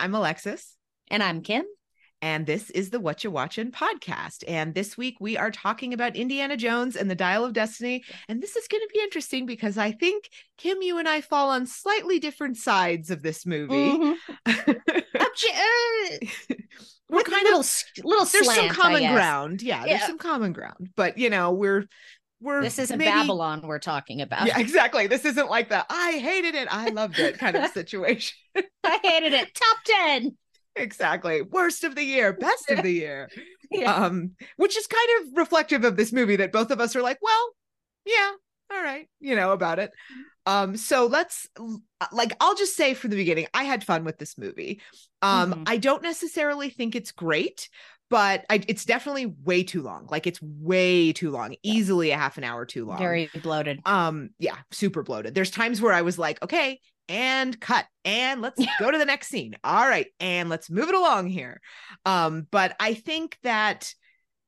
I'm Alexis. And I'm Kim. And this is the Whatcha Watchin' podcast. And this week we are talking about Indiana Jones and the Dial of Destiny. And this is going to be interesting because I think Kim, you and I fall on slightly different sides of this movie. Mm-hmm. uh, we're kind little, of little. There's slant, some common ground. Yeah, yeah, there's some common ground. But you know, we're we're this isn't maybe, Babylon we're talking about. Yeah, exactly. This isn't like the I hated it, I loved it kind of situation. I hated it. Top 10 exactly worst of the year best of the year yeah. um which is kind of reflective of this movie that both of us are like well yeah all right you know about it um so let's like i'll just say from the beginning i had fun with this movie um mm-hmm. i don't necessarily think it's great but I, it's definitely way too long like it's way too long easily a half an hour too long. Very bloated. Um yeah super bloated. There's times where i was like okay and cut and let's go to the next scene. All right and let's move it along here. Um but i think that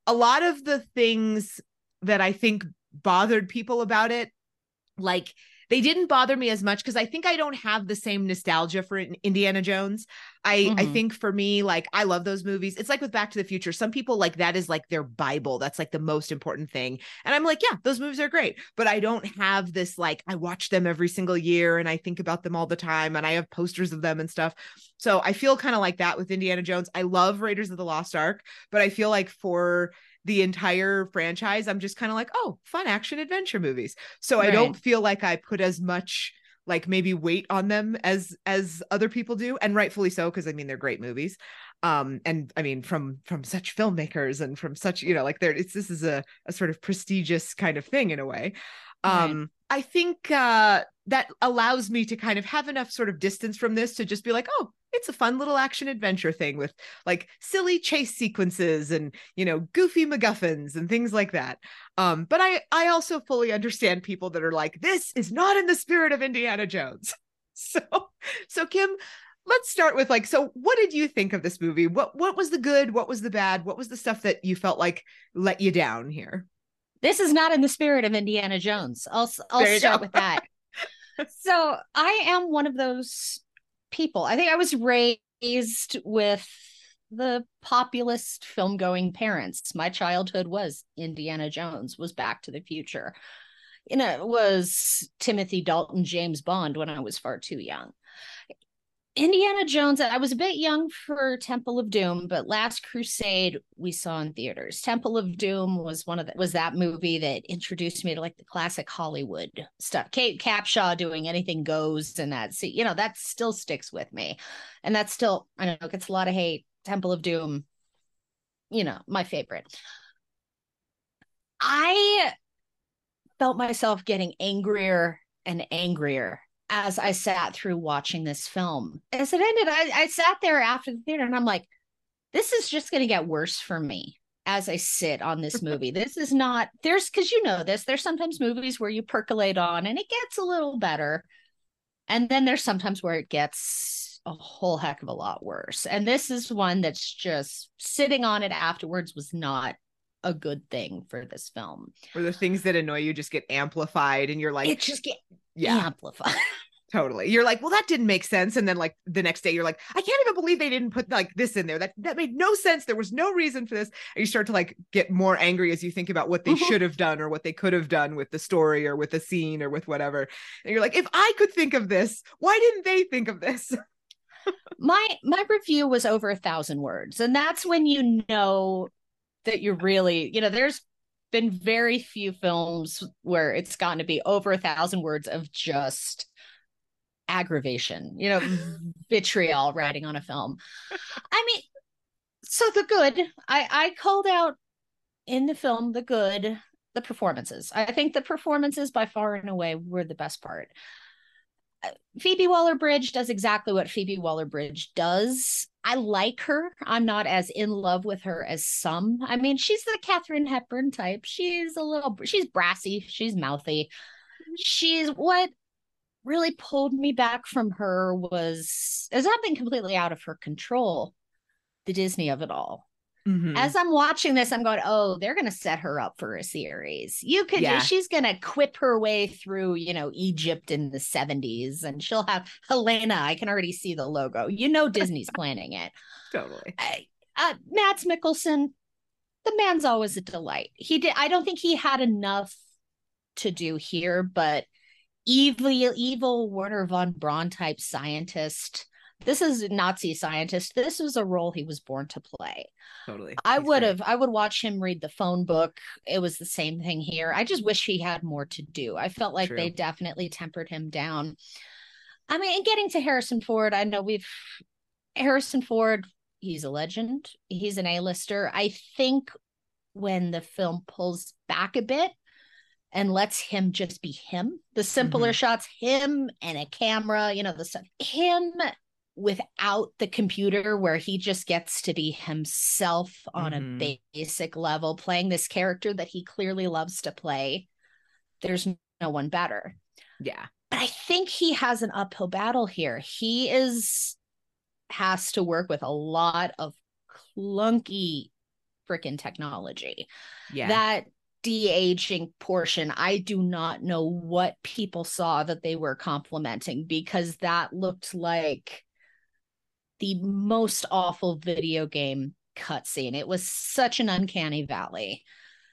a lot of the things that i think bothered people about it like they didn't bother me as much because I think I don't have the same nostalgia for Indiana Jones. I mm-hmm. I think for me, like I love those movies. It's like with Back to the Future. Some people like that is like their Bible. That's like the most important thing. And I'm like, yeah, those movies are great. But I don't have this like I watch them every single year and I think about them all the time and I have posters of them and stuff. So I feel kind of like that with Indiana Jones. I love Raiders of the Lost Ark, but I feel like for the entire franchise, I'm just kind of like, oh, fun action adventure movies. So right. I don't feel like I put as much like maybe weight on them as as other people do and rightfully so because i mean they're great movies um and i mean from from such filmmakers and from such you know like there it's this is a, a sort of prestigious kind of thing in a way um right. i think uh that allows me to kind of have enough sort of distance from this to just be like oh it's a fun little action adventure thing with like silly chase sequences and you know goofy MacGuffins and things like that. Um, but I I also fully understand people that are like this is not in the spirit of Indiana Jones. So so Kim, let's start with like so what did you think of this movie? What what was the good? What was the bad? What was the stuff that you felt like let you down here? This is not in the spirit of Indiana Jones. I'll I'll start go. with that. So I am one of those people. I think I was raised with the populist film going parents. My childhood was Indiana Jones, was Back to the Future. You know, it was Timothy Dalton, James Bond when I was far too young. Indiana Jones, I was a bit young for Temple of Doom, but Last Crusade we saw in theaters. Temple of Doom was one of the was that movie that introduced me to like the classic Hollywood stuff. Kate Capshaw doing anything goes and that see, you know, that still sticks with me. And that's still, I know gets a lot of hate. Temple of Doom, you know, my favorite. I felt myself getting angrier and angrier as I sat through watching this film. As it ended, I, I sat there after the theater and I'm like, this is just going to get worse for me as I sit on this movie. this is not, there's, because you know this, there's sometimes movies where you percolate on and it gets a little better. And then there's sometimes where it gets a whole heck of a lot worse. And this is one that's just sitting on it afterwards was not a good thing for this film. Where the things that annoy you just get amplified and you're like, it just get yeah. amplified. totally you're like well that didn't make sense and then like the next day you're like i can't even believe they didn't put like this in there that that made no sense there was no reason for this and you start to like get more angry as you think about what they mm-hmm. should have done or what they could have done with the story or with the scene or with whatever and you're like if i could think of this why didn't they think of this my my review was over a thousand words and that's when you know that you're really you know there's been very few films where it's gotten to be over a thousand words of just aggravation, you know, vitriol writing on a film. I mean, so the good, I I called out in the film the good, the performances. I think the performances by far and away were the best part. Phoebe Waller Bridge does exactly what Phoebe Waller Bridge does. I like her. I'm not as in love with her as some. I mean, she's the Katharine Hepburn type. She's a little, she's brassy, she's mouthy. She's what really pulled me back from her was as I've been completely out of her control, the Disney of it all. Mhm. As I'm watching this, I'm going, oh, they're going to set her up for a series. You could, Yeah. she's going to quip her way through, you know, Egypt in the 70s, and she'll have Helena. I can already see the logo. You know, Disney's planning it. totally. Uh, Mads Mikkelsen, the man's always a delight. He did. I don't think he had enough to do here, but evil, evil Wernher von Braun type scientist. This is a Nazi scientist. This was a role he was born to play. Totally. I would have. I would watch him read the phone book. It was the same thing here. I just wish he had more to do. I felt like they definitely tempered him down. I mean, and getting to Harrison Ford, I know we've Harrison Ford. He's a legend. He's an A-lister. I think when the film pulls back a bit and lets him just be him, the simpler Mhm. shots, him and a camera, you know, the stuff, him without the computer where he just gets to be himself on Mhm. a basic level playing this character that he clearly loves to play there's no one better Yeah. but i think he has an uphill battle here he is has to work with a lot of clunky freaking technology Yeah. that de-aging portion i do not know what people saw that they were complimenting because that looked like the most awful video game cutscene it was such an uncanny valley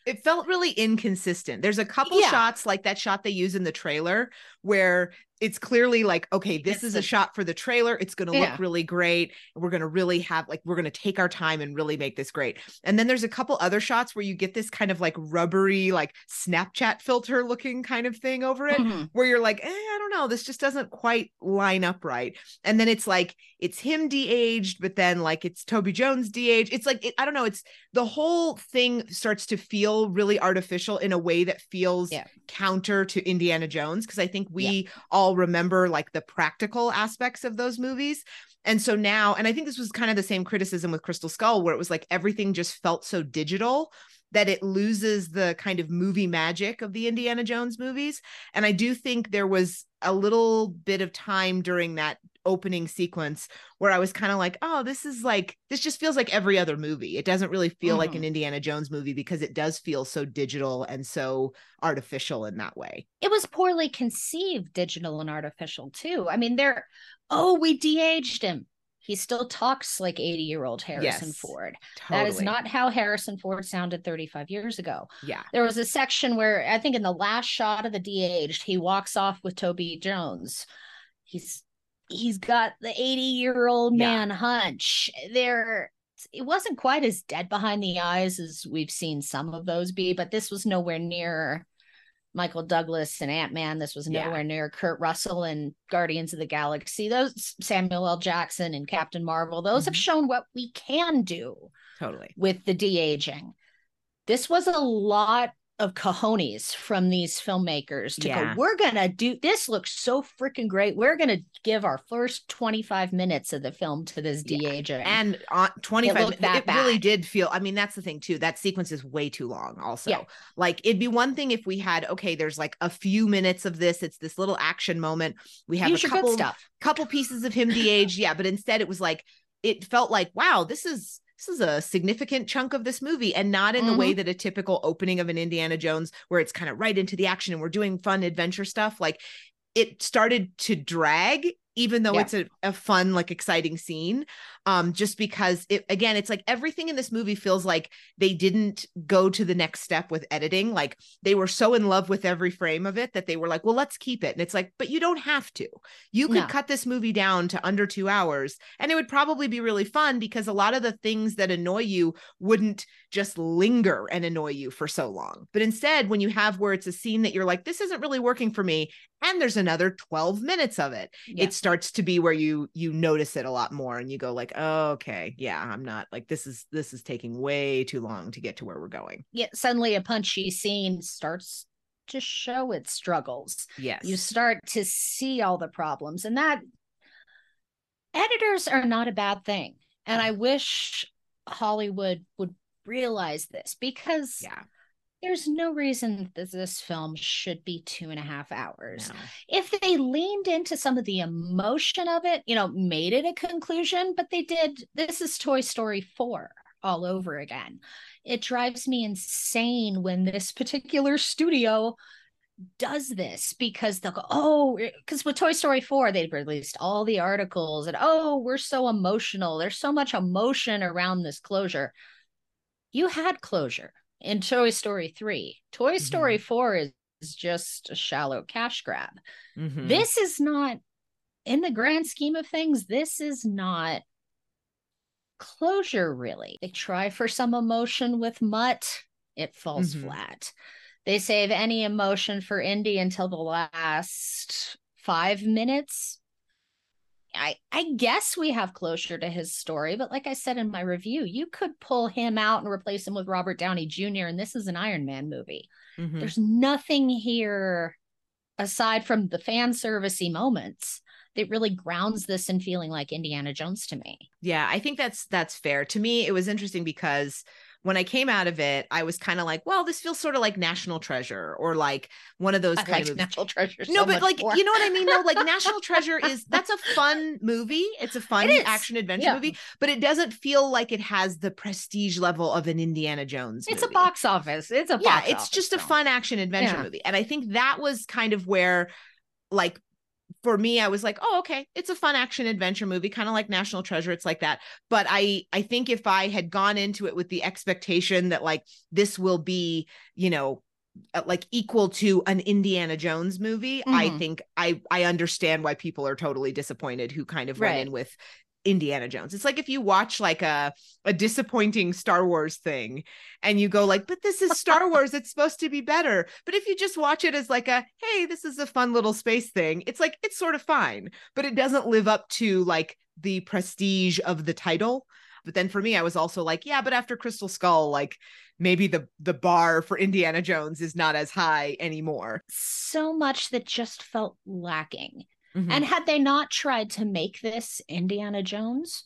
it felt really inconsistent. There's a couple Yeah. shots like that shot they use in the trailer where it's clearly like, okay, this It's is the- a shot for the trailer. It's going to Yeah. look really great. We're going to really have like, we're going to take our time and really make this great. And then there's a couple other shots where you get this kind of like rubbery, like Snapchat filter looking kind of thing over it. Mhm. where you're like, eh, I don't know, this just doesn't quite line up right. And then it's like it's him de-aged, but then like it's Toby Jones de-aged. It's like it, I don't know. It's the whole thing starts to feel really artificial in a way that feels Yeah. counter to Indiana Jones because I think we all remember like the practical aspects of those movies. And so now, and I think this was kind of the same criticism with Crystal Skull, where it was like everything just felt so digital that it loses the kind of movie magic of the Indiana Jones movies. And I do think there was a little bit of time during that opening sequence where I was kind of like, oh, this is like, this just feels like every other movie. It doesn't really feel like an mm-hmm. Indiana Jones movie because it does feel so digital and so artificial in that way. it was poorly conceived digital and artificial too i mean they're oh we de-aged him he still talks like 80 year old harrison Yes, ford Totally. that is not how harrison ford sounded 35 years ago Yeah. there was a section where i think in the last shot of the de-aged he walks off with toby jones he's he's got the 80 year old Yeah. man hunch there it wasn't quite as dead behind the eyes as we've seen some of those be but this was nowhere near michael douglas and ant-man this was Yeah. nowhere near kurt russell and guardians of the galaxy those samuel l jackson and captain marvel those have Mhm. shown what we can do Totally. with the de-aging. This was a lot of cojones from these filmmakers to Yeah. go, we're gonna do this looks so freaking great. We're gonna give our first 25 minutes of the film to this Yeah. de-aging. And on 25 looked that it really did feel I mean that's the thing too that sequence is way too long also. Yeah. Like it'd be one thing if we had okay there's like a few minutes of this it's this little action moment. We have Use a couple stuff. couple pieces of him de-aged yeah but instead it was like it felt like wow this is this is a significant chunk of this movie and not in the Mm-hmm. way that a typical opening of an indiana jones where it's kind of right into the action and we're doing fun adventure stuff like it started to drag even though Yeah. it's a, a fun like exciting scene um just because it again it's like everything in this movie feels like they didn't go to the next step with editing like they were so in love with every frame of it that they were like well let's keep it and it's like but you don't have to you could No. cut this movie down to under 2 hours and it would probably be really fun because a lot of the things that annoy you wouldn't just linger and annoy you for so long but instead when you have where it's a scene that you're like this isn't really working for me and there's another 12 minutes of it Yeah. it starts to be where you you notice it a lot more and you go like oh, okay yeah i'm not like this is this is taking way too long to get to where we're going yeah, suddenly a punchy scene starts to show its struggles. yes You start to see all the problems, and that editors are not a bad thing. And I wish Hollywood would realize this because yeah there's no reason that this film should be two and a half hours. no. If they leaned into some of the emotion of it, you know, made it a conclusion, but they did. This is Toy Story 4. all over again. It drives me insane when this particular studio does this because they'll go, oh, because with Toy Story 4, they released all the articles and oh, we're so emotional. There's so much emotion around this closure. You had closure in Toy Story 3. Toy mm-hmm. Story 4 is, is just a shallow cash grab. Mm-hmm. This is not, in the grand scheme of things, this is not closure, really. They try for some emotion with Mutt, it falls mm-hmm. flat. They save any emotion for Indy until the last five minutes. I I guess we have closure to his story, but like I said in my review, you could pull him out and replace him with Robert Downey Jr. and this is an Iron Man movie. Mm-hmm. There's nothing here aside from the fan servicey moments that really grounds this in feeling like Indiana Jones to me. Yeah, I think that's that's fair. To me, it was interesting because when I came out of it, I was kind of like, well, this feels sort of like National Treasure or like one of those I kind of National Treasure. No, but like more. you know what I mean? though. like National Treasure is that's a fun movie. It's a fun it action adventure yeah. movie, but it doesn't feel like it has the prestige level of an Indiana Jones. It's a box office. It's a yeah. It's just film. a fun action adventure yeah. movie, and I think that was kind of where like for me i was like oh okay it's a fun action adventure movie kind of like national treasure it's like that but i i think if i had gone into it with the expectation that like this will be you know uh, like equal to an indiana jones movie mm-hmm. i think i i understand why people are totally disappointed who kind of right. went in with Indiana Jones. It's like if you watch like a a disappointing Star Wars thing and you go like, "But this is Star Wars, it's supposed to be better." But if you just watch it as like a, "Hey, this is a fun little space thing." It's like it's sort of fine, but it doesn't live up to like the prestige of the title. But then for me, I was also like, yeah, but after Crystal Skull, like maybe the the bar for Indiana Jones is not as high anymore. So much that just felt lacking. Mm-hmm. And had they not tried to make this Indiana Jones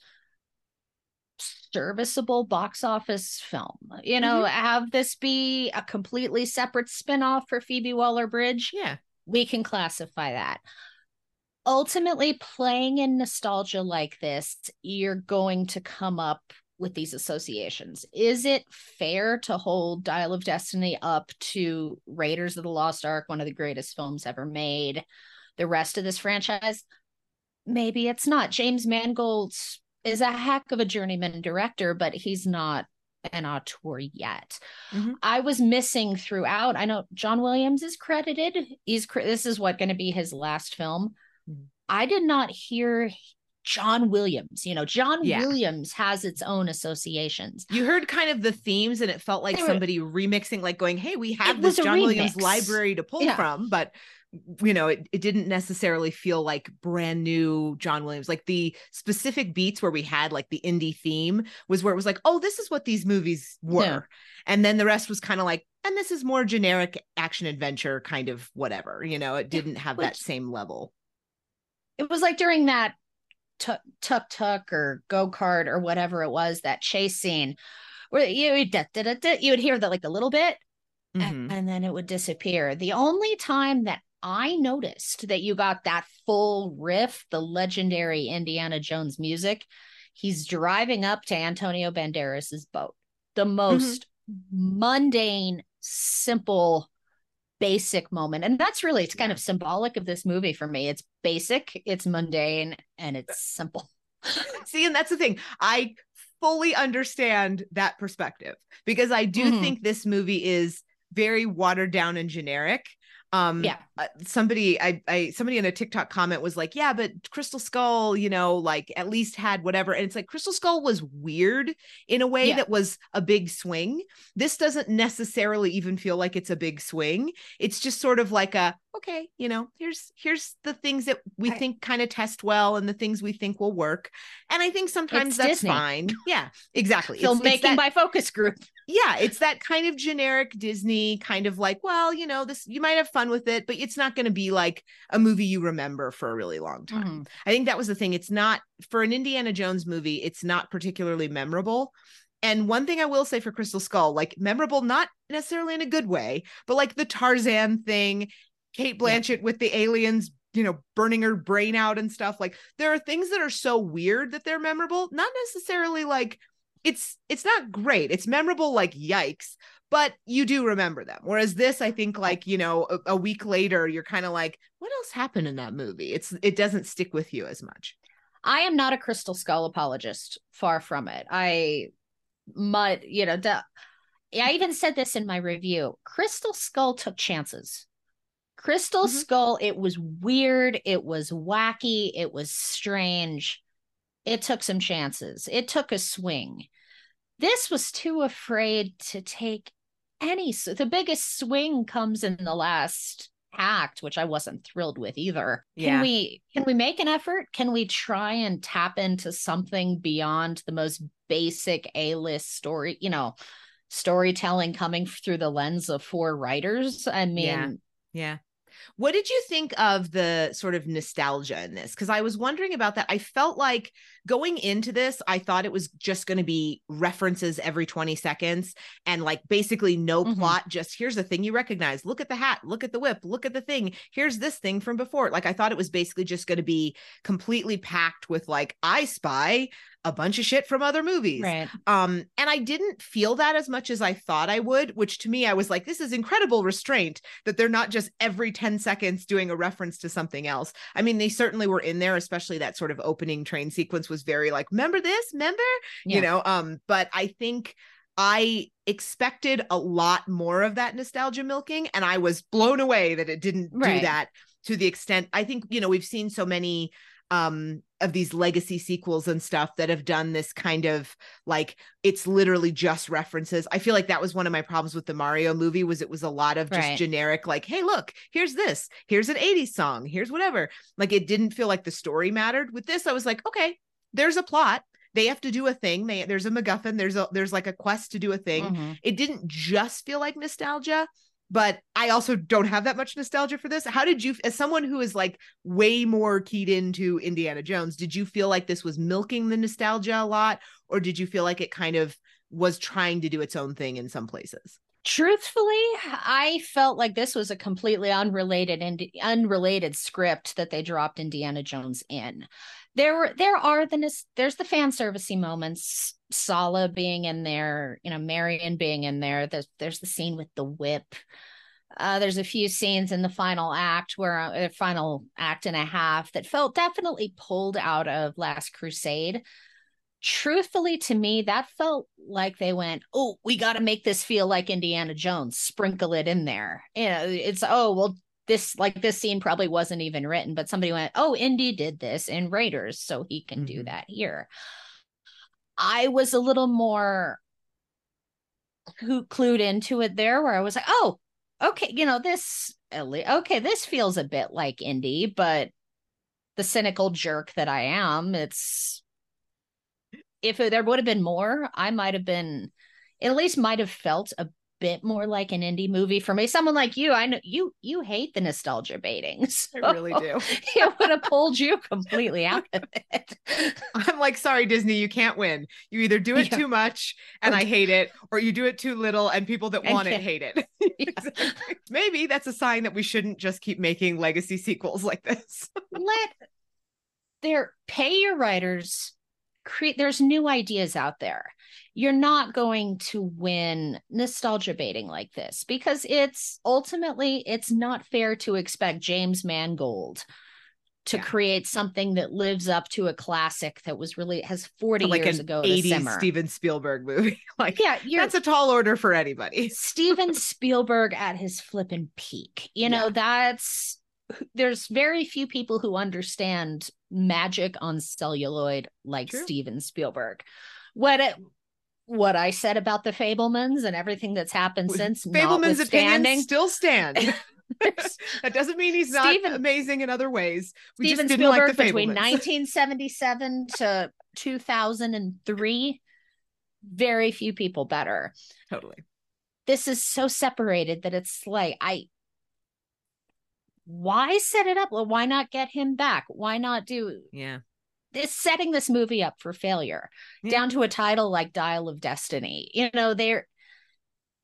serviceable box office film, you know, mm-hmm. have this be a completely separate spin-off for Phoebe Waller-Bridge, yeah, we can classify that. Ultimately, playing in nostalgia like this, you're going to come up with these associations. Is it fair to hold Dial of Destiny up to Raiders of the Lost Ark, one of the greatest films ever made? The rest of this franchise maybe it's not james mangold is a heck of a journeyman director but he's not an auteur yet mm-hmm. i was missing throughout i know john williams is credited he's this is what going to be his last film mm-hmm. i did not hear John Williams. You know, John yeah. Williams has its own associations. You heard kind of the themes, and it felt like somebody remixing, like going, "Hey, we have this John Williams library to pull yeah. from," but you know, it, it didn't necessarily feel like brand new John Williams. Like the specific beats where we had like the Indy theme was where it was like, oh, this is what these movies were. Yeah. And then the rest was kind of like, and this is more generic action adventure kind of whatever. You know, it didn't have Which, that same level. It was like during that tuk tuk or go kart or whatever it was, that chase scene where you, da, da, da, you would hear that like a little bit. Mm-hmm. And, and then it would disappear. The only time that I noticed that you got that full riff, the legendary Indiana Jones music. He's driving up to Antonio Banderas's boat. The mm-hmm. most mm-hmm. mundane, simple, basic moment. And that's really it's kind of symbolic of this movie for me. It's basic, it's mundane, and it's simple. See, and that's the thing. I fully understand that perspective because I do mm-hmm. think this movie is very watered down and generic um, yeah. Uh, somebody, I, I, somebody in a TikTok comment was like, yeah, but Crystal Skull, you know, like at least had whatever. And it's like Crystal Skull was weird in a way yeah. that was a big swing. This doesn't necessarily even feel like it's a big swing. It's just sort of like a, okay, you know, here's, here's the things that we I, think kind of test well and the things we think will work. And I think sometimes that's Disney. fine. Yeah, exactly. Filmmaking by focus group yeah, it's that kind of generic Disney kind of like, well, you know, this you might have fun with it, but it's not going to be like a movie you remember for a really long time. Mm-hmm. I think that was the thing. It's not for an Indiana Jones movie, it's not particularly memorable. And one thing I will say for Crystal Skull, like memorable, not necessarily in a good way, but like the Tarzan thing, Cate Blanchett yeah. with the aliens you know, burning her brain out and stuff. Like there are things that are so weird that they're memorable, not necessarily like it's it's not great. It's memorable like yikes, but you do remember them. Whereas this, I think, like you know, a, a week later, you're kind of like, what else happened in that movie? It's it doesn't stick with you as much. I am not a Crystal Skull apologist. Far from it. I, mud, you know, the, I even said this in my review. Crystal Skull took chances. Crystal mm-hmm. Skull, it was weird, it was wacky, it was strange. It took some chances. It took a swing. This was too afraid to take any. The biggest swing comes in the last act, which I wasn't thrilled with either. Yeah. Can we can we make an effort? Can we try and tap into something beyond the most basic A-list story, you know, storytelling coming through the lens of four writers? I mean, yeah. yeah. What did you think of the sort of nostalgia in this? Because I was wondering about that. I felt like going into this, I thought it was just going to be references every 20 seconds and like basically no mm-hmm. plot. Just here's the thing you recognize. Look at the hat. Look at the whip. Look at the thing. Here's this thing from before. Like I thought it was basically just going to be completely packed with like, I spy a bunch of shit from other movies. Right. Um, and I didn't feel that as much as I thought I would, which to me, I was like, this is incredible restraint that they're not just every 10 seconds doing a reference to something else. I mean, they certainly were in there, especially that sort of opening train sequence was very like, remember this, remember? Yeah. You know, um, but I think I expected a lot more of that nostalgia milking, and I was blown away that it didn't right. do that to the extent I think, you know, we've seen so many um of these legacy sequels and stuff that have done this kind of like it's literally just references. I feel like that was one of my problems with the Mario movie was it was a lot of just right. generic like hey look, here's this. Here's an 80s song. Here's whatever. Like it didn't feel like the story mattered. With this I was like, okay, there's a plot. They have to do a thing. They there's a MacGuffin. There's a there's like a quest to do a thing. Mm-hmm. It didn't just feel like nostalgia but I also don't have that much nostalgia for this. How did you, as someone who is like way more keyed into Indiana Jones, did you feel like this was milking the nostalgia a lot, or did you feel like it kind of was trying to do its own thing in some places? Truthfully, I felt like this was a completely unrelated and unrelated script that they dropped Indiana Jones in. There were there are the there's the fan servicey moments, Sallah being in there, you know, Marion being in there. There's there's the scene with the whip. Uh, there's a few scenes in the final act where uh, final act and a half that felt definitely pulled out of Last Crusade truthfully to me that felt like they went oh we got to make this feel like indiana jones sprinkle it in there you know it's oh well this like this scene probably wasn't even written but somebody went oh indy did this in raiders so he can mm-hmm. do that here i was a little more who clued into it there where i was like oh okay you know this okay this feels a bit like indy but the cynical jerk that i am it's if there would have been more, I might have been, at least might have felt a bit more like an Indy movie for me. Someone like you, I know you you hate the nostalgia baiting. So I really do. it would have pulled you completely out of it. I'm like, sorry, Disney, you can't win. You either do it yeah. too much and I hate it, or you do it too little and people that want it hate it. Yeah. Maybe that's a sign that we shouldn't just keep making legacy sequels like this. Let their pay your writers create there's new ideas out there. You're not going to win nostalgia baiting like this because it's ultimately it's not fair to expect james mangold to yeah. create something that lives up to a classic that was really has 40 like years ago 80s steven spielberg movie. Like yeah that's a tall order for anybody. Steven spielberg at his flippin' peak. You know yeah. that's there's very few people who understand magic on celluloid like True. Steven Spielberg. What it, what I said about the Fabelmans and everything that's happened since Fabelman's opinions still stand. that doesn't mean he's not Steven, amazing in other ways. We Steven Spielberg like between 1977 to 2003, very few people better. Totally. This is so separated that it's like I why set it up? Well, why not get him back? Why not do yeah this setting this movie up for failure yeah. down to a title like Dial of Destiny. You know, they're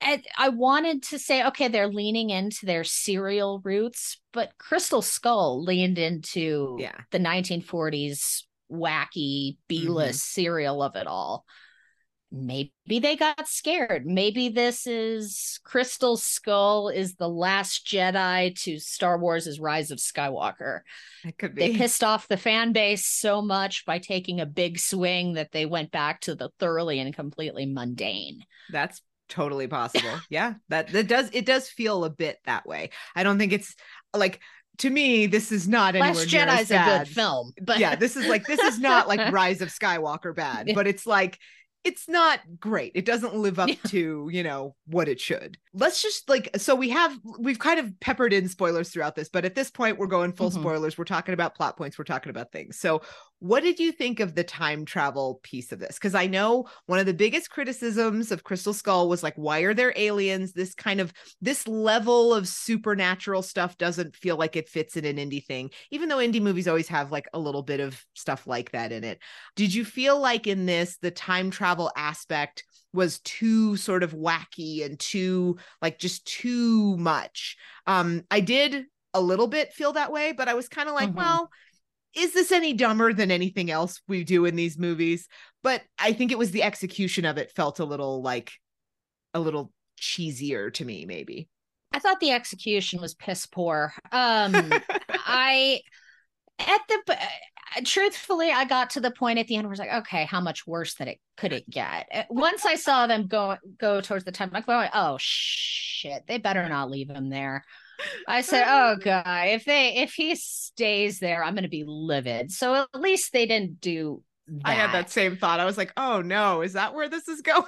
and I wanted to say, okay, they're leaning into their serial roots, but Crystal Skull leaned into yeah. the 1940s wacky B-list mm-hmm. serial of it all. Maybe they got scared. Maybe this is Crystal Skull is the last Jedi to Star Wars' Rise of Skywalker. It could be. They pissed off the fan base so much by taking a big swing that they went back to the thoroughly and completely mundane. That's totally possible. yeah. That that does it does feel a bit that way. I don't think it's like to me, this is not anywhere Last Jedi's a good film, but yeah, this is like this is not like Rise of Skywalker bad, but it's like it's not great. It doesn't live up Yeah. to, you know, what it should. Let's just like so we have we've kind of peppered in spoilers throughout this, but at this point we're going full Mhm. spoilers. We're talking about plot points, we're talking about things. So, what did you think of the time travel piece of this? Cuz I know one of the biggest criticisms of Crystal Skull was like why are there aliens? This kind of this level of supernatural stuff doesn't feel like it fits in an Indy thing, even though Indy movies always have like a little bit of stuff like that in it. Did you feel like in this, the time travel aspect was too sort of wacky and too, like, just too much? Um, I did a little bit feel that way, but I was kind of like, Mhm. well, is this any dumber than anything else we do in these movies? But I think it was the execution of it felt a little like a little cheesier to me, maybe. I thought the execution was piss poor. Um, I at the uh, truthfully, I got to the point at the end where I was like, okay, how much worse that it could it get? Uh, Once I saw them go go towards the time, I'm going, oh shit, they better not leave him there. I said, oh god, if they if he stays there, I'm gonna be livid. So at least they didn't do that. I had that same thought. I was like, oh no, is that where this is going?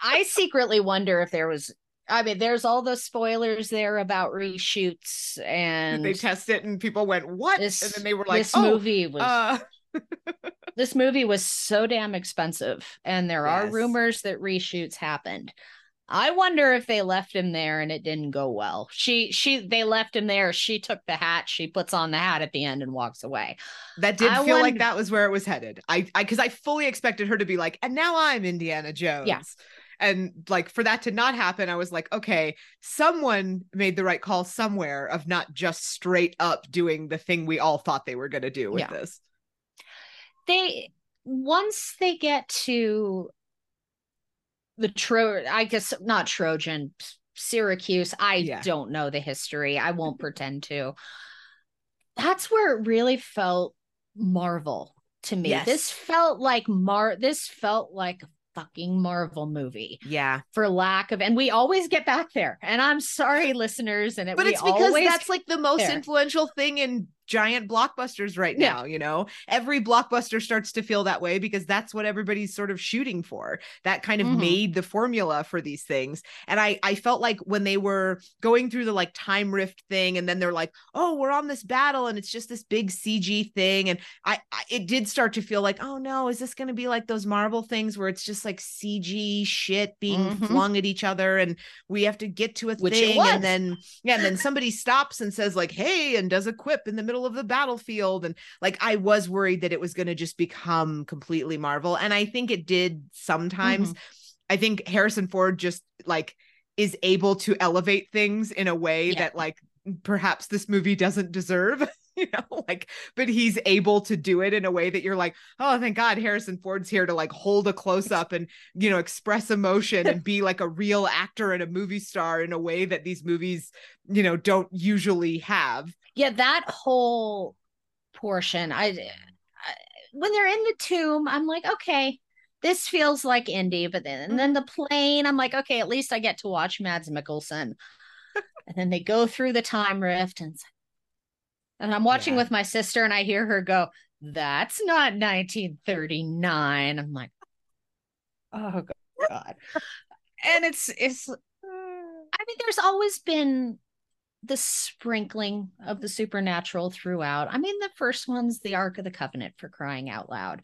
I secretly wonder if there was. I mean, there's all the spoilers there about reshoots and they test it and people went, what? this, and then they were like, this oh, movie was uh, this movie was so damn expensive, and there are rumors that reshoots happened. I wonder if they left him there and it didn't go well. She she they left him there. She took the hat. She puts on the hat at the end and walks away. that did I feel like that was where it was headed. I, I, because I fully expected her to be like, and now I'm Indiana Jones. Yes. And like for that to not happen, I was like, okay, someone made the right call somewhere of not just straight up doing the thing we all thought they were going to do with Yeah. this. They once they get to the Tro I guess not Trojan, Syracuse. I Yeah. don't know the history. I won't pretend to. That's where it really felt Marvel to me. Yes. This felt like Mar this felt like a fucking Marvel movie Yeah. for lack of and we always get back there. And I'm sorry listeners and it, But it's because that's like the most there. influential thing in giant blockbusters right Yeah. now, you know? Every blockbuster starts to feel that way because that's what everybody's sort of shooting for. That kind of Mhm. made the formula for these things. And I I felt like when they were going through the like time rift thing and then they're like, "Oh, we're on this battle and it's just this big CG thing." And I, I it did start to feel like, "Oh no, is this going to be like those Marvel things where it's just like CG shit being Mhm. flung at each other and we have to get to a Which thing and then yeah, and then somebody stops and says like, "Hey," and does a quip in the middle of the battlefield, and like I was worried that it was going to just become completely Marvel, and I think it did sometimes. Mm-hmm. I think Harrison Ford just like is able to elevate things in a way Yeah. that like perhaps this movie doesn't deserve. You know, like, but he's able to do it in a way that you're like, oh, thank God Harrison Ford's here to like hold a close up and, you know, express emotion and be like a real actor and a movie star in a way that these movies you know don't usually have. Yeah that whole portion I, I when they're in the tomb i'm like okay this feels like Indy but then and mm. then the plane i'm like okay at least i get to watch mads mikkelsen. And then they go through the time rift and it's- and i'm watching Yeah. with my sister and i hear her go that's not 1939 i'm like oh god and it's it's mm. I mean, there's always been the sprinkling of the supernatural throughout. I mean, the first one's the Ark of the Covenant for crying out loud.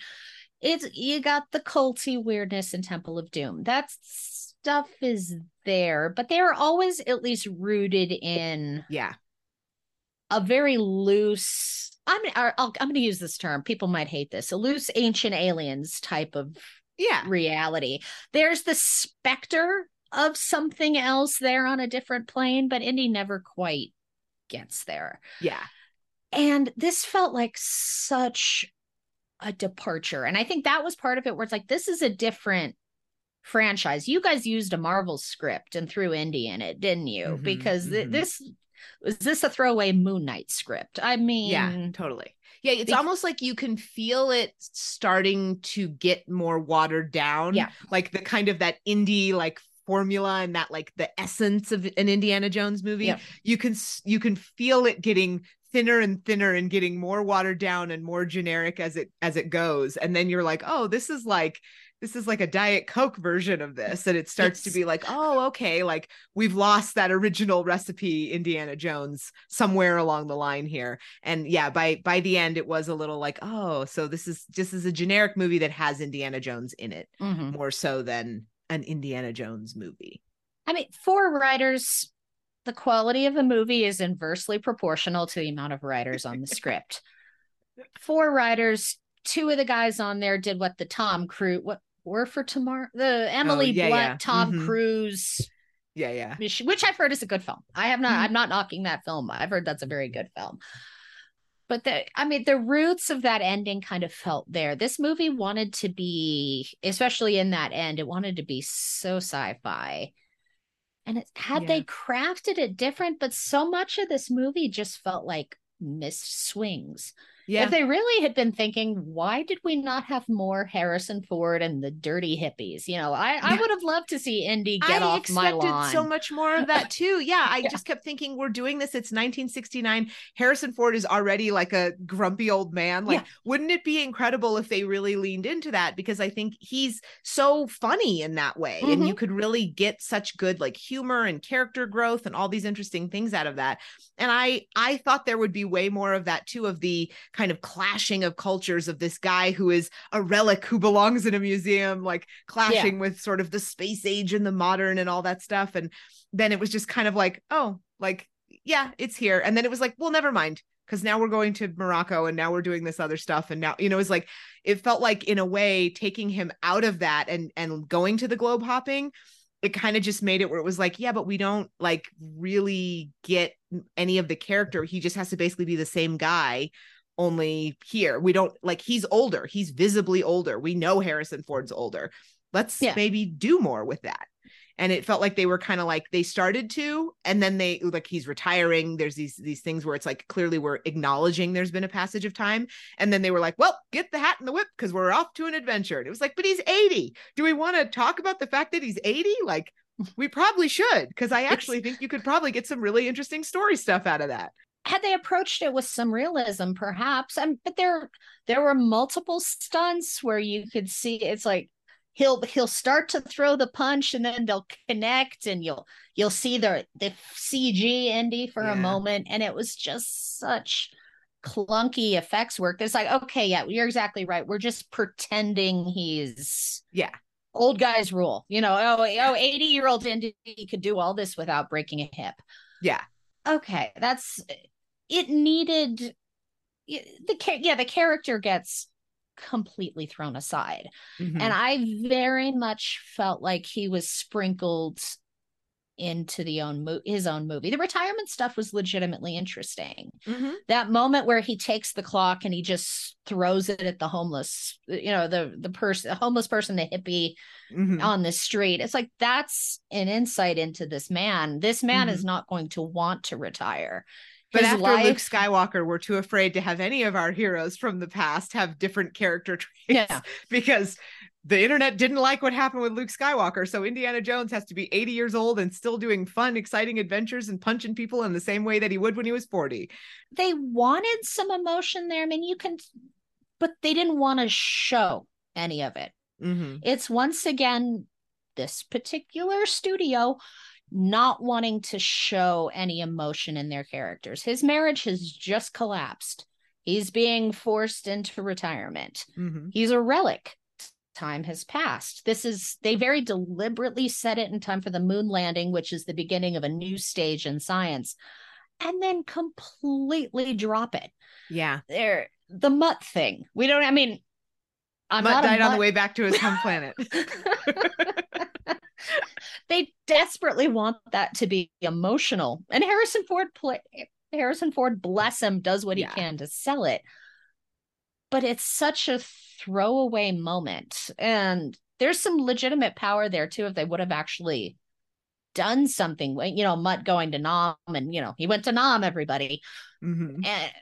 It's you got the culty weirdness in Temple of Doom. That stuff is there, but they're always at least rooted in yeah a very loose. I'm I'll, I'm going to use this term. People might hate this. A loose ancient aliens type of yeah reality. There's the specter of something else there on a different plane, but Indy never quite gets there. yeah And this felt like such a departure. And I think that was part of it where it's like, this is a different franchise. You guys used a Marvel script and threw Indy in it, didn't you? Mhm, because th- mhm. this was this a throwaway Moon Knight script. I mean, yeah totally yeah it's Bec- almost like you can feel it starting to get more watered down Yeah. like the kind of that Indy like formula and that like the essence of an indiana jones movie Yeah. you can you can feel it getting thinner and thinner and getting more watered down and more generic as it as it goes and then you're like oh this is like this is like a diet coke version of this and it starts to be like oh okay like we've lost that original recipe indiana jones somewhere along the line here and yeah by by the end it was a little like oh so this is just is a generic movie that has indiana jones in it mhm. more so than an indiana jones movie I mean, for writers, the quality of the movie is inversely proportional to the amount of writers on the script. For writers, two of the guys on there did what the Tom Cruise, what were for tomorrow, the Emily Oh, yeah, Blunt, yeah. Tom Mhm. Cruise, yeah yeah which I've heard is a good film. I have not, Mhm. I'm not knocking that film. I've heard that's a very good film. But the, I mean, the roots of that ending kind of felt there. This movie wanted to be, especially in that end, it wanted to be so sci-fi. And it had Yeah. they crafted it different, but so much of this movie just felt like missed swings. Yeah If they really had been thinking, why did we not have more Harrison Ford and the dirty hippies? You know, I, I would have loved to see Indy get I off my expected lawn. so much more of that too. Yeah, I Yeah. just kept thinking we're doing this. It's 1969. Harrison Ford is already like a grumpy old man. Like, Yeah. wouldn't it be incredible if they really leaned into that? Because I think he's so funny in that way, and Mm-hmm. you could really get such good like humor and character growth and all these interesting things out of that. And I I thought there would be way more of that too, of the kind of clashing of cultures of this guy who is a relic who belongs in a museum, like clashing with sort of the space age and the modern and all that stuff. And then it was just kind of like, oh, like, yeah, it's here. And then it was like, well, never mind. Because now we're going to Morocco and now we're doing this other stuff. And now, you know, it's like it felt like in a way taking him out of that and and going to the globe hopping, it kind of just made it where it was like, yeah, but we don't like really get any of the character. He just has to basically be the same guy only here. We don't like he's older. He's visibly older. We know harrison ford's older. Let's Yeah. maybe do more with that. And it felt like they were kind of like they started to and then they like he's retiring. There's these these things where it's like clearly we're acknowledging there's been a passage of time. And then they were like well get the hat and the whip because we're off to an adventure. And it was like but he's 80 do we want to talk about the fact that he's 80 like we probably should because i actually think you could probably get some really interesting story stuff out of that had they approached it with some realism perhaps um, but there there were multiple stunts where you could see it's like he'll he'll start to throw the punch and then they'll connect and you'll you'll see the the cg indy for Yeah. a moment. And it was just such clunky effects work. It's like okay yeah you're exactly right. We're just pretending he's Yeah. old guys rule. You know oh oh 80 year old indy could do all this without breaking a hip. Yeah. Okay that's it needed the yeah the character gets completely thrown aside Mhm. and i very much felt like he was sprinkled into the own mo- his own movie the retirement stuff was legitimately interesting Mhm. that moment where he takes the clock and he just throws it at the homeless you know the the person the homeless person the hippie Mhm. on the street. It's like that's an insight into this man. This man is not going to want to retire. But after Luke Skywalker, we're too afraid to have any of our heroes from the past have different character traits Yeah. because the internet didn't like what happened with Luke Skywalker. So Indiana Jones has to be 80 years old and still doing fun, exciting adventures and punching people in the same way that he would when he was 40. they wanted some emotion there. I mean, you can, but they didn't want to show any of it. Mhm. It's once again this particular studio not wanting to show any emotion in their characters. His marriage has just collapsed. He's being forced into retirement. Mhm. he's a relic time has passed this is they very deliberately set it in time for the moon landing which is the beginning of a new stage in science and then completely drop it Yeah. there the mutt thing we don't i mean i'm Mutt died on the way back to his home planet. they desperately want that to be emotional. And harrison ford play harrison ford bless him does what Yeah. he can to sell it. But it's such a throwaway moment. And there's some legitimate power there too if they would have actually done something. You know mutt going to nam and you know he went to nam everybody. Mhm. and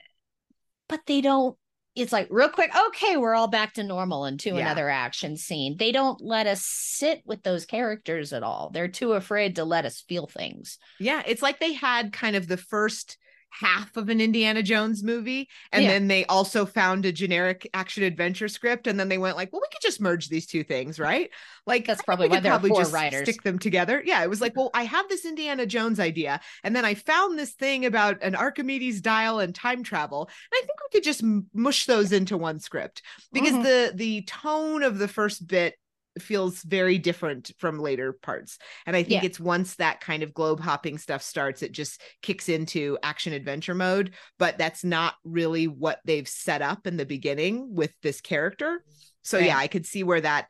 but they don't it's like real quick okay we're all back to normal and to Yeah. another action scene. They don't let us sit with those characters at all. They're too afraid to let us feel things. Yeah, it's like they had kind of the first half of an Indiana Jones movie and Yeah. then they also found a generic action adventure script and then they went like, well, we could just merge these two things, right? Like That's probably why there are four just writers. Stick them together. Yeah, it was like, well, I have this Indiana Jones idea and then I found this thing about an Archimedes dial and time travel. And I think we could just mush those into one script because Mhm. the the tone of the first bit feels very different from later parts. And I think Yeah. it's once that kind of globe hopping stuff starts, it just kicks into action adventure mode. But that's not really what they've set up in the beginning with this character. So Right. yeah, I could see where that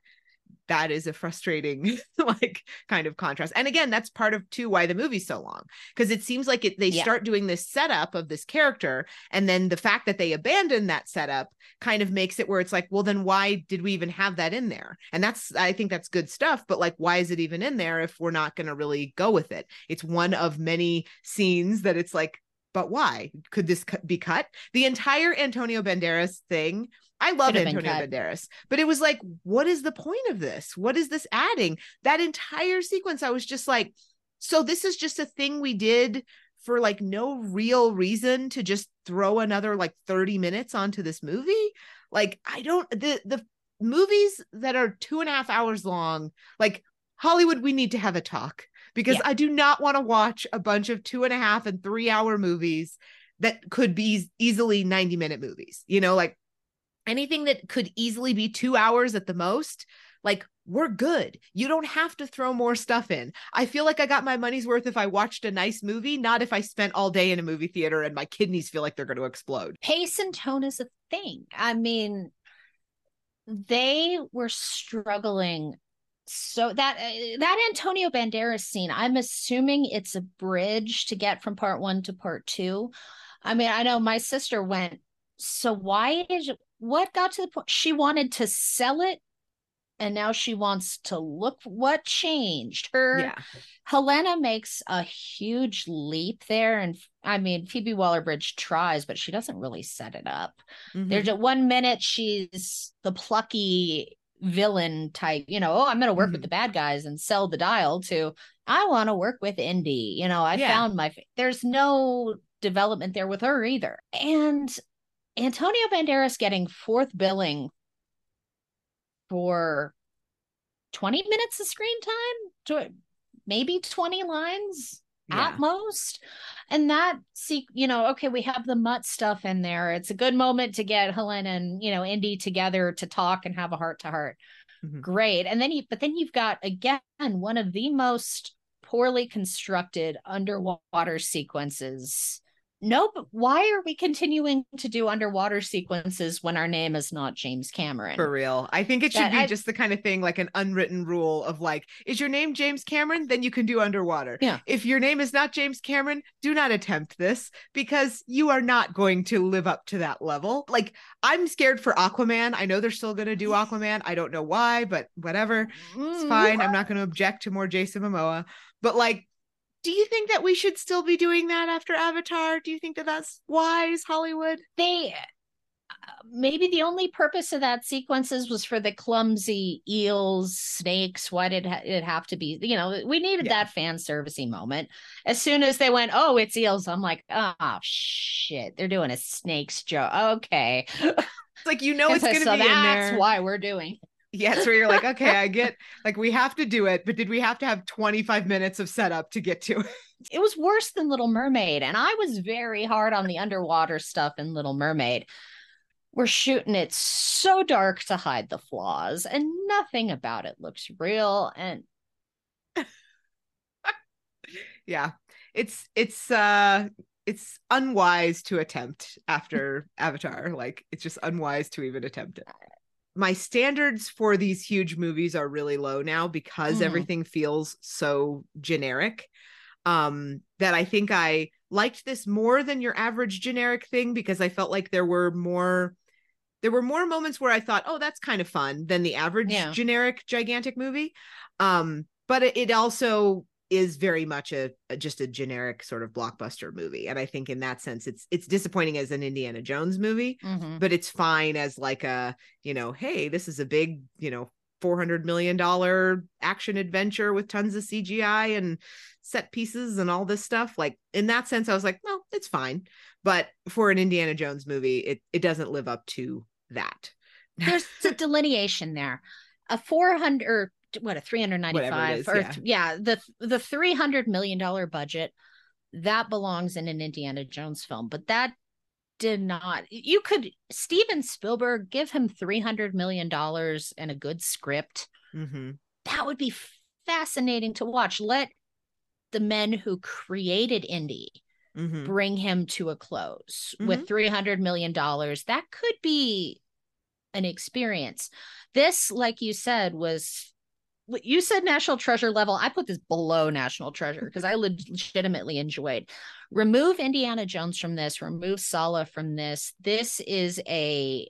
that is a frustrating like kind of contrast. And again, that's part of too why the movie's so long. Because it seems like it they Yeah. start doing this setup of this character, and then the fact that they abandon that setup kind of makes it where it's like, well, then why did we even have that in there? And that's I think that's good stuff, but like, why is it even in there if we're not going to really go with it? It's one of many scenes that it's like, but why could this be cut? The entire Antonio Banderas thing. I love Antonio. Banderas, but it was like, what is the point of this? What is this adding? That entire sequence, I was just like, so this is just a thing we did for like no real reason to just throw another like 30 minutes onto this movie like i don't the the movies that are two and a half hours long like hollywood we need to have a talk because Yeah. i do not want to watch a bunch of two and a half and three hour movies that could be easily 90 minute movies you know like anything that could easily be two hours at the most like we're good you don't have to throw more stuff in i feel like i got my money's worth if i watched a nice movie not if i spent all day in a movie theater and my kidneys feel like they're going to explode pace and tone is a thing. I mean, they were struggling so that uh, that Antonio Banderas scene, I'm assuming it's a bridge to get from part 1 to part 2. I mean, I know my sister went, so why is what got to the point she wanted to sell it and now she wants to look what changed her yeah Helena makes a huge leap there. And I mean, Phoebe Waller Bridge tries, but she doesn't really set it up. Mhm. There's one minute she's the plucky villain type, you know, oh, I'm going to work with Mhm. the bad guys and sell the dial to, I want to work with Indy. You know, I Yeah. found my, there's no development there with her either. And Antonio Banderas getting fourth billing for 20 minutes of screen time, to maybe 20 lines yeah at most. And that see, you know, okay, we have the mutt stuff in there. It's a good moment to get Helen and you know Indy together to talk and have a heart to heart. Mhm. Great. And then you but then you've got again one of the most poorly constructed underwater sequences. Nope. Why are we continuing to do underwater sequences when our name is not James Cameron? for real i think it should That be I- just the kind of thing like an unwritten rule of like is your name james cameron then you can do underwater Yeah. if your name is not james cameron do not attempt this because you are not going to live up to that level like i'm scared for aquaman i know they're still going to do aquaman i don't know why but whatever It's Mm. fine. I'm not going to object to more Jason Momoa. But like, do you think that we should still be doing that after Avatar? Do you think that that's wise, Hollywood? they uh, maybe the only purpose of that sequences was for the clumsy eels snakes why did ha- it have to be you know we needed Yeah. that fan servicey moment as soon as they went oh it's eels i'm like oh shit they're doing a snakes joke okay It's like you know it's so going to be in that's why we're doing It's where you're like, okay, I get like we have to do it, but did we have to have 25 minutes of setup to get to it? it was worse than Little Mermaid. And I was very hard on the underwater stuff in Little Mermaid. We're shooting it so dark to hide the flaws, and nothing about it looks real. And Yeah. It's it's uh it's unwise to attempt after Avatar. Like it's just unwise to even attempt it. My standards for these huge movies are really low now because Mhm. everything feels so generic. Um that I think I liked this more than your average generic thing because I felt like there were more there were more moments where I thought, oh, that's kind of fun than the average Yeah. generic gigantic movie. Um, but it, it also is very much a, a just a generic sort of blockbuster movie. And I think in that sense, it's it's disappointing as an Indiana Jones movie, Mhm. but it's fine as like a, you know, hey, this is a big, you know, four hundred million dollar action adventure with tons of CGI and set pieces and all this stuff. Like in that sense, I was like, well, it's fine. But for an Indiana Jones movie, it it doesn't live up to that. There's a delineation there. A 400 or what a 395 is, or yeah. yeah, the the 300 million dollar budget that belongs in an Indiana Jones film, but that did not you could Steven Spielberg give him 300 million dollars and a good script Mm-hmm. that would be fascinating to watch let the men who created Indy Mm-hmm. bring him to a close Mhm. with 300 million dollars that could be an experience this like you said was you said national treasure level. I put this below national treasure because i legitimately enjoyed. Remove indiana jones from this remove Sallah from this. This is a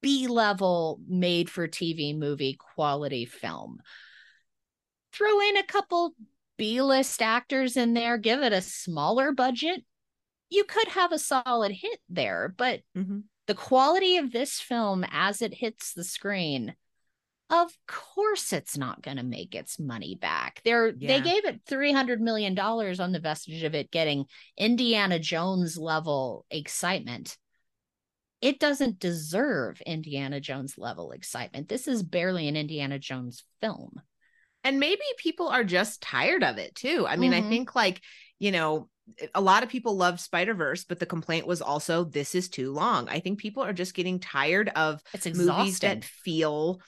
b level made for tv movie quality film. Throw in a couple b-list actors in there give it a smaller budget. You could have a solid hit there but Mm-hmm. the quality of this film as it hits the screen of course it's not going to make its money back they're they gave it 300 million dollars on the vestige of it getting indiana jones level excitement it doesn't deserve indiana jones level excitement this is barely an indiana jones film and maybe people are just tired of it too. I mean, Mhm. I think like, you know, a lot of people loved Spider-Verse, but the complaint was also this is too long. I think people are just getting tired of it's movies that feel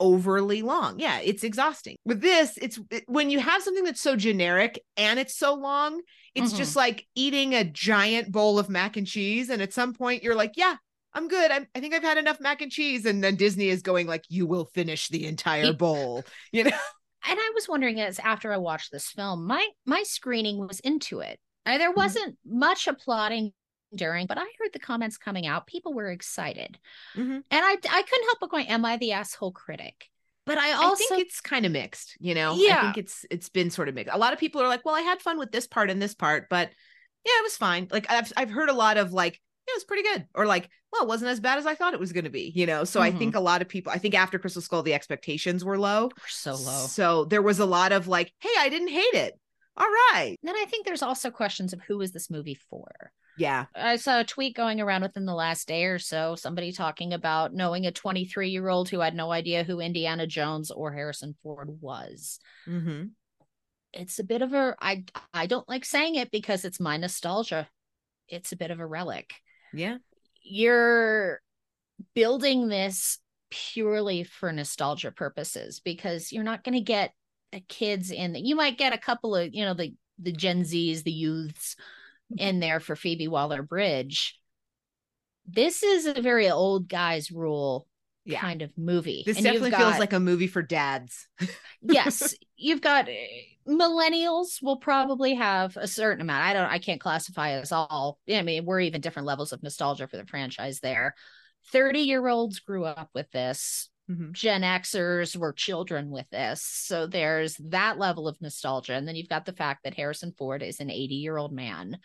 overly long. Yeah, it's exhausting. With this, it's it- when you have something that's so generic and it's so long, it's Mhm. just like eating a giant bowl of mac and cheese and at some point you're like, yeah, I'm good. I'm, I think I've had enough mac and cheese and then Disney is going like you will finish the entire bowl. You know. and I was wondering as after I watched this film, my my screening was into it. There wasn't much applauding during, but I heard the comments coming out. People were excited, Mhm. and I I couldn't help but going, "Am I the asshole critic?" But I also I think it's kind of mixed, you know. I Yeah. think it's it's been sort of mixed. A lot of people are like, "Well, I had fun with this part and this part, but yeah, it was fine." Like I've I've heard a lot of like, "Yeah, it was pretty good," or like, "Well, it wasn't as bad as I thought it was going to be," you know. So I Mhm. think a lot of people, I think after Crystal Skull, the expectations were low, we're so low. So there was a lot of like, "Hey, I didn't hate it. All right, then I think there's also questions of who is this movie for. Yeah, I saw a tweet going around within the last day or so, somebody talking about knowing a 23 year old who had no idea who Indiana Jones or Harrison Ford was. mm-hmm. it's a bit of a I I don't like saying it because it's my nostalgia. It's a bit of a relic. yeah, You're building this purely for nostalgia purposes because you're not going to get the kids in that you might get a couple of, you know, the the Gen Zs, the youths in there for Phoebe Waller-Bridge. This is a very old guys rule yeah." kind of movie. This And definitely feels like a movie for dads. yes you've got uh, millennials will probably have a certain amount i don't i can't classify us all i mean we're even different levels of nostalgia for the franchise there 30 year olds grew up with this Mhm. gen xers were children with this so there's that level of nostalgia and then you've got the fact that harrison ford is an 80 year old man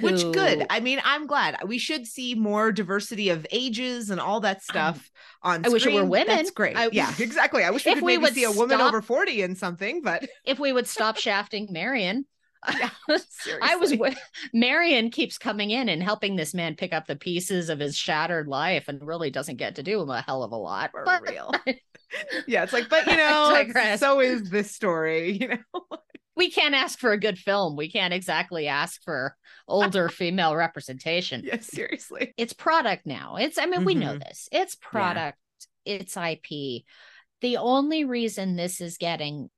Which good. I mean, I'm glad. We should see more diversity of ages and all that stuff on I wish it were screen. women. That's great. I- yeah, exactly. I wish we could we maybe would see a woman stop- over 40 in something, but if we would stop shafting marion Yeah, I was with Marion keeps coming in and helping this man pick up the pieces of his shattered life and really doesn't get to do him a hell of a lot. For But real. yeah, it's like, but you know, so is this story, you know. we can't ask for a good film. We can't exactly ask for older female representation. yeah, seriously. It's product now. It's I mean, we know Mhm. this. It's product, it's IP. The only reason this is getting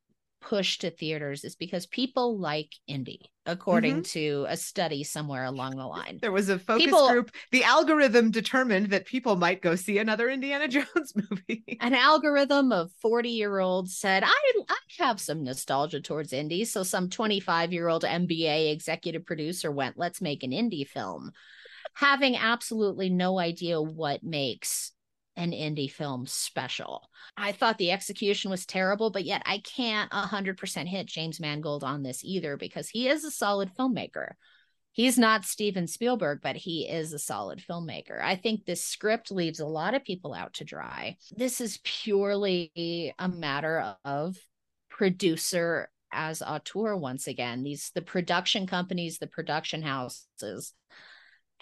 pushed to theaters is because people like Indy, according mm-hmm. to a study somewhere along the line. There was a focus People- group. The algorithm determined that people might go see another Indiana Jones movie. an algorithm of 40 year olds said I, I have some nostalgia towards Indy so some 25 year old mba executive producer went let's make an Indy film having absolutely no idea what makes an Indy film special. I thought the execution was terrible, but yet I can't 100% hit James Mangold on this either because he is a solid filmmaker. He's not Steven Spielberg, but he is a solid filmmaker. I think this script leaves a lot of people out to dry. This is purely a matter of producer as auteur once again. These the production companies, the production houses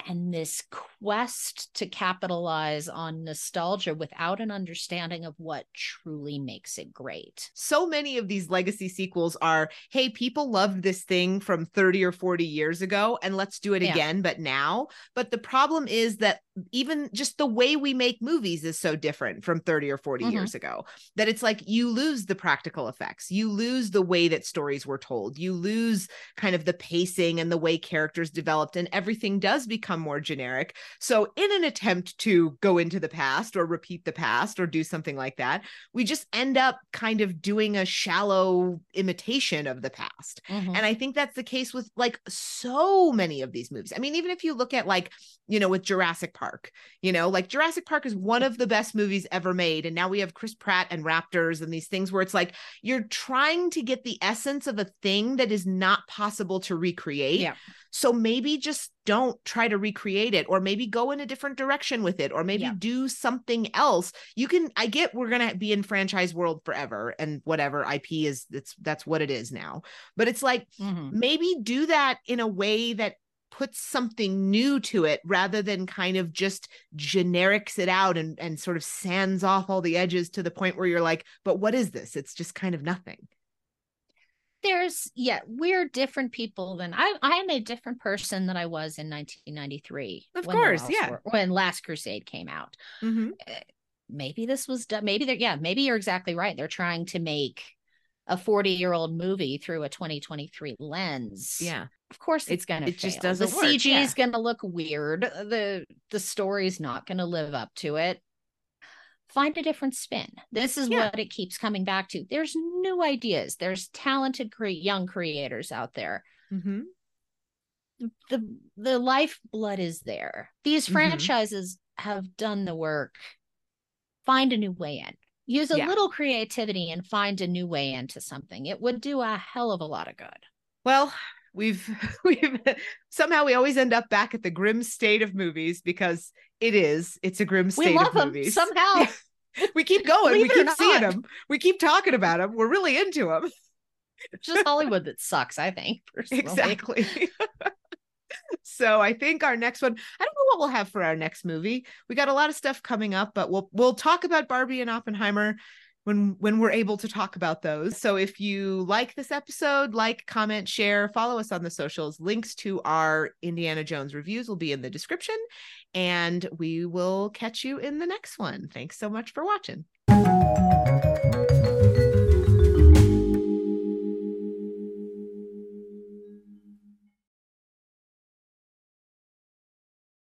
and this quest to capitalize on nostalgia without an understanding of what truly makes it great. So many of these legacy sequels are hey, people loved this thing from 30 or 40 years ago, and let's do it yeah. again, but now. But the problem is that even just the way we make movies is so different from 30 or 40 mm-hmm. years ago that it's like you lose the practical effects you lose the way that stories were told you lose kind of the pacing and the way characters developed and everything does become more generic so in an attempt to go into the past or repeat the past or do something like that we just end up kind of doing a shallow imitation of the past mm-hmm. and i think that's the case with like so many of these movies i mean even if you look at like you know with Jurassic Park. You know, like Jurassic Park is one of the best movies ever made. And now we have Chris Pratt and Raptors and these things where it's like you're trying to get the essence of a thing that is not possible to recreate. Yeah. So maybe just don't try to recreate it, or maybe go in a different direction with it, or maybe yeah. do something else. You can, I get we're gonna be in franchise world forever and whatever IP is that's that's what it is now. But it's like mm-hmm. maybe do that in a way that puts something new to it rather than kind of just generics it out and, and sort of sands off all the edges to the point where you're like, but what is this? It's just kind of nothing. There's yeah, we're different people than I I am a different person than I was in 1993. Of course, yeah. Were, when Last Crusade came out. Mm-hmm. Eh, maybe this was done. Maybe they're yeah, maybe you're exactly right. They're trying to make a 40 year old movie through a 2023 lens. Yeah. Of course it's gonna it fail. just doesn't the work. CG yeah. is gonna look weird. The the story's not gonna live up to it. Find a different spin. This is yeah. what it keeps coming back to. There's new ideas. There's talented cre- young creators out there. Mm-hmm. The the lifeblood is there. These mm-hmm. franchises have done the work. Find a new way in use a yeah. little creativity and find a new way into something it would do a hell of a lot of good well we've we've somehow we always end up back at the grim state of movies because it is it's a grim state we love of movies. somehow. We keep going we keep seeing them we keep talking about them we're really into them it's just hollywood that sucks i think personally. exactly. So I think our next one, I don't know what we'll have for our next movie. We got a lot of stuff coming up, but we'll we'll talk about Barbie and Oppenheimer when when we're able to talk about those. So if you like this episode, like, comment, share, follow us on the socials. Links to our Indiana Jones reviews will be in the description and we will catch you in the next one. Thanks so much for watching.